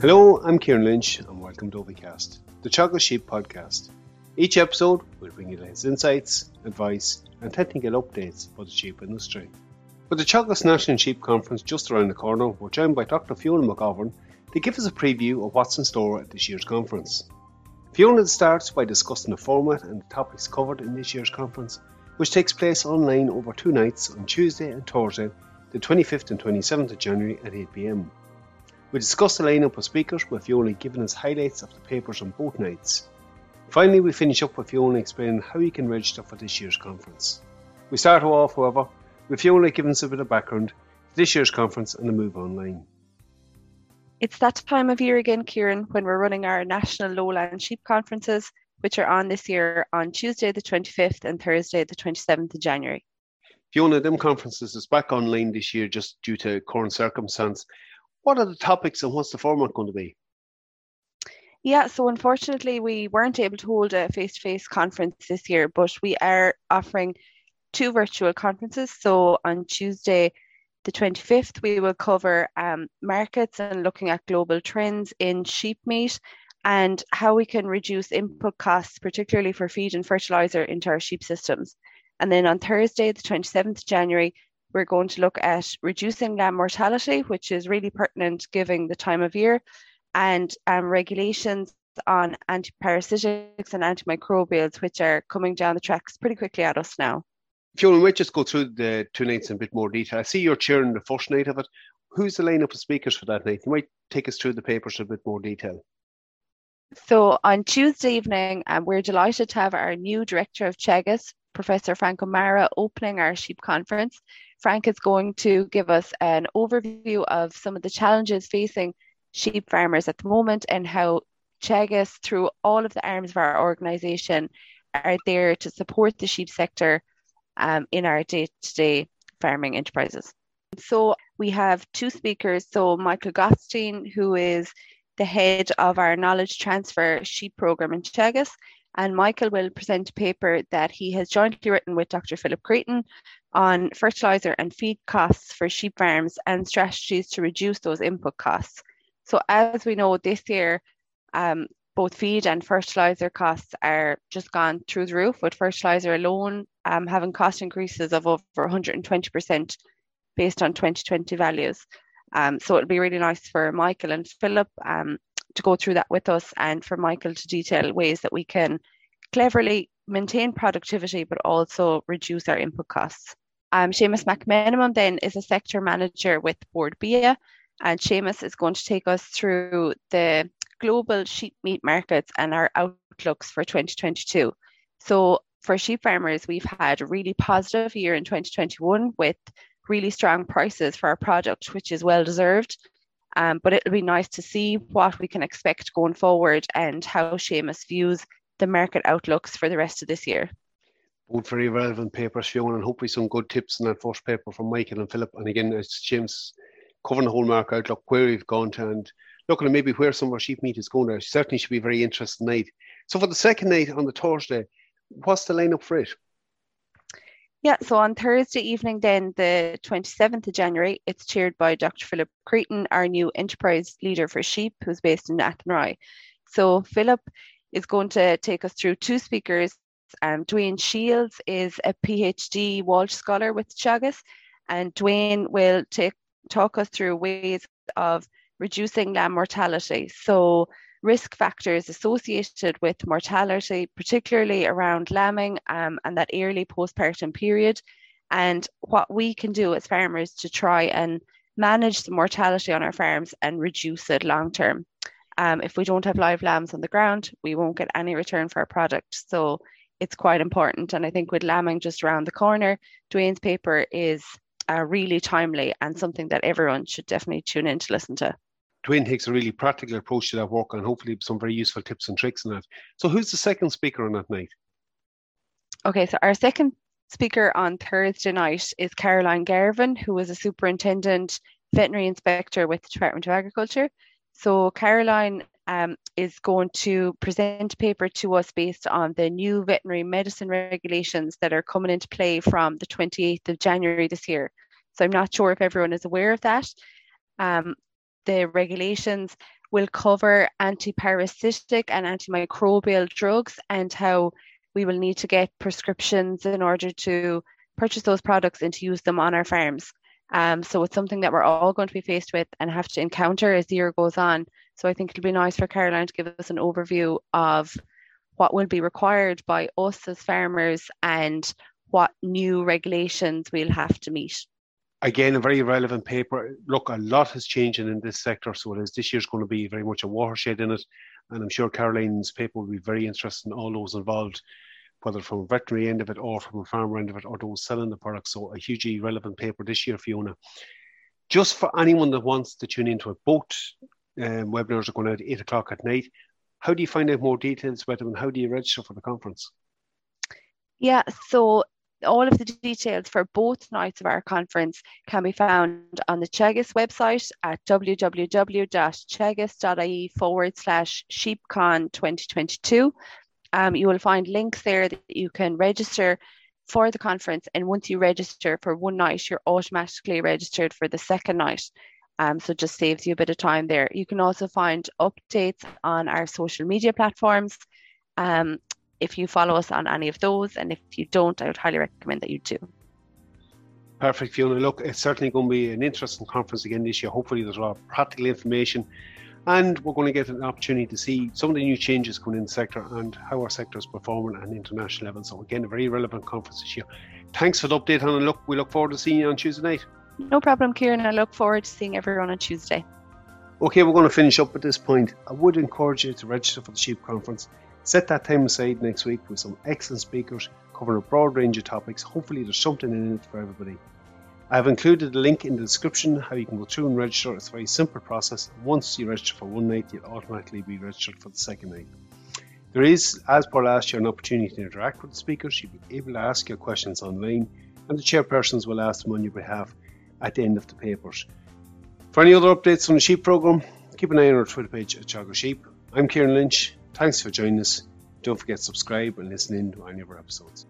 Hello, I'm Kieran Lynch, and welcome to Ovicast, the Teagasc Sheep podcast. Each episode will bring you latest insights, advice, and technical updates for the sheep industry. With the Teagasc National Sheep Conference just around the corner, we're joined by Dr. Fiona McGovern to give us a preview of what's in store at this year's conference. Fiona starts by discussing the format and the topics covered in this year's conference, which takes place online over two nights on Tuesday and Thursday, the 25th and 27th of January at 8pm. We discuss the lineup of speakers with Fiona giving us highlights of the papers on both nights. Finally, we finish up with Fiona explaining how you can register for this year's conference. We start off, however, with Fiona giving us a bit of background to this year's conference and the move online. It's that time of year again, Kieran, when we're running our national lowland sheep conferences, which are on this year on Tuesday the 25th and Thursday the 27th of January. Fiona, them conferences is back online this year just due to current circumstance. What are the topics and what's the format going to be? Yeah, so unfortunately, we weren't able to hold a face to face conference this year, but we are offering two virtual conferences. So on Tuesday, the 25th, we will cover um, markets and looking at global trends in sheep meat and how we can reduce input costs, particularly for feed and fertilizer, into our sheep systems. And then on Thursday, the 27th January, we're going to look at reducing lamb mortality, which is really pertinent given the time of year, and um, regulations on antiparasitics and antimicrobials, which are coming down the tracks pretty quickly at us now. Fiona, we might just go through the two nights in a bit more detail. I see you're chairing the first night of it. Who's the lineup of speakers for that night? You might take us through the papers in a bit more detail. So on Tuesday evening, um, we're delighted to have our new director of Teagasc, Professor Frank O'Mara, opening our sheep conference. Frank is going to give us an overview of some of the challenges facing sheep farmers at the moment and how Teagasc, through all of the arms of our organisation, are there to support the sheep sector um, in our day-to-day farming enterprises. So we have two speakers. So Michael Gottstein, who is the head of our knowledge transfer sheep program in Teagasc, and Michael will present a paper that he has jointly written with Dr. Philip Creighton on fertilizer and feed costs for sheep farms and strategies to reduce those input costs. So as we know this year, um, both feed and fertilizer costs are just gone through the roof, with fertilizer alone um, having cost increases of over 120% based on 2020 values. Um, so it'll be really nice for Michael and Philip um, to go through that with us and for Michael to detail ways that we can cleverly maintain productivity but also reduce our input costs. Um, Seamus McMenamon then is a sector manager with Bord Bia and Seamus is going to take us through the global sheep meat markets and our outlooks for 2022. So for sheep farmers, we've had a really positive year in 2021 with really strong prices for our product, which is well deserved. Um, but it'll be nice to see what we can expect going forward and how Seamus views the market outlooks for the rest of this year. Both very relevant papers, Fiona, and hopefully some good tips in that first paper from Michael and Philip. And again, it's Seamus covering the whole market outlook, where we've gone to, and looking at maybe where some of our sheep meat is going. There certainly should be a very interesting night. So for the second night on the Thursday, what's the lineup for it? Yeah, so on Thursday evening, then the 27th of January, it's chaired by Dr. Philip Creighton, our new enterprise leader for sheep, who's based in Athenry. So Philip is going to take us through two speakers. Um, Dwayne Shields is a PhD Walsh scholar with Teagasc, and Dwayne will take talk us through ways of reducing lamb mortality. So risk factors associated with mortality, particularly around lambing um, and that early postpartum period, and what we can do as farmers to try and manage the mortality on our farms and reduce it long term. Um, if we don't have live lambs on the ground, we won't get any return for our product. So it's quite important. And I think with lambing just around the corner, Dwayne's paper is uh, really timely and something that everyone should definitely tune in to listen to. Dwayne takes a really practical approach to that work and hopefully some very useful tips and tricks in that. So, who's the second speaker on that night? Okay, so our second speaker on Thursday night is Caroline Garvin, who is a superintendent veterinary inspector with the Department of Agriculture. So, Caroline um, is going to present a paper to us based on the new veterinary medicine regulations that are coming into play from the 28th of January this year. So, I'm not sure if everyone is aware of that. Um, the regulations will cover antiparasitic and antimicrobial drugs and how we will need to get prescriptions in order to purchase those products and to use them on our farms. Um, so it's something that we're all going to be faced with and have to encounter as the year goes on. So I think it'll be nice for Caroline to give us an overview of what will be required by us as farmers and what new regulations we'll have to meet. Again, a very relevant paper. Look, a lot has changed in this sector, so it is this year's going to be very much a watershed in it. And I'm sure Caroline's paper will be very interesting, all those involved, whether from a veterinary end of it or from a farmer end of it or those selling the product. So a hugely relevant paper this year, Fiona. Just for anyone that wants to tune into it, both um, webinars are going out at 8 o'clock at night. How do you find out more details about them and how do you register for the conference? Yeah, so all of the details for both nights of our conference can be found on the Teagasc website at www.teagasc.ie forward slash sheepcon 2022. Um, you will find links there that you can register for the conference. And once you register for one night, you're automatically registered for the second night. Um, so just saves you a bit of time there. You can also find updates on our social media platforms. Um, if you follow us on any of those, and if you don't, I would highly recommend that you do. Perfect, Fiona. Look, it's certainly going to be an interesting conference again this year. Hopefully, there's a lot of practical information, and we're going to get an opportunity to see some of the new changes coming in the sector and how our sector is performing at an international level. So, again, a very relevant conference this year. Thanks for the update, and look, we look forward to seeing you on Tuesday night. No problem, Kieran. I look forward to seeing everyone on Tuesday. Okay, we're going to finish up at this point. I would encourage you to register for the Sheep Conference. Set that time aside next week with some excellent speakers covering a broad range of topics. Hopefully, there's something in it for everybody. I have included a link in the description how you can go through and register. It's a very simple process. Once you register for one night, you'll automatically be registered for the second night. There is, as per last year, an opportunity to interact with the speakers. You'll be able to ask your questions online, and the chairpersons will ask them on your behalf at the end of the papers. For any other updates on the sheep programme, keep an eye on our Twitter page at Teagasc Sheep. I'm Kieran Lynch. Thanks for joining us. Don't forget to subscribe and listen in to any of our episodes.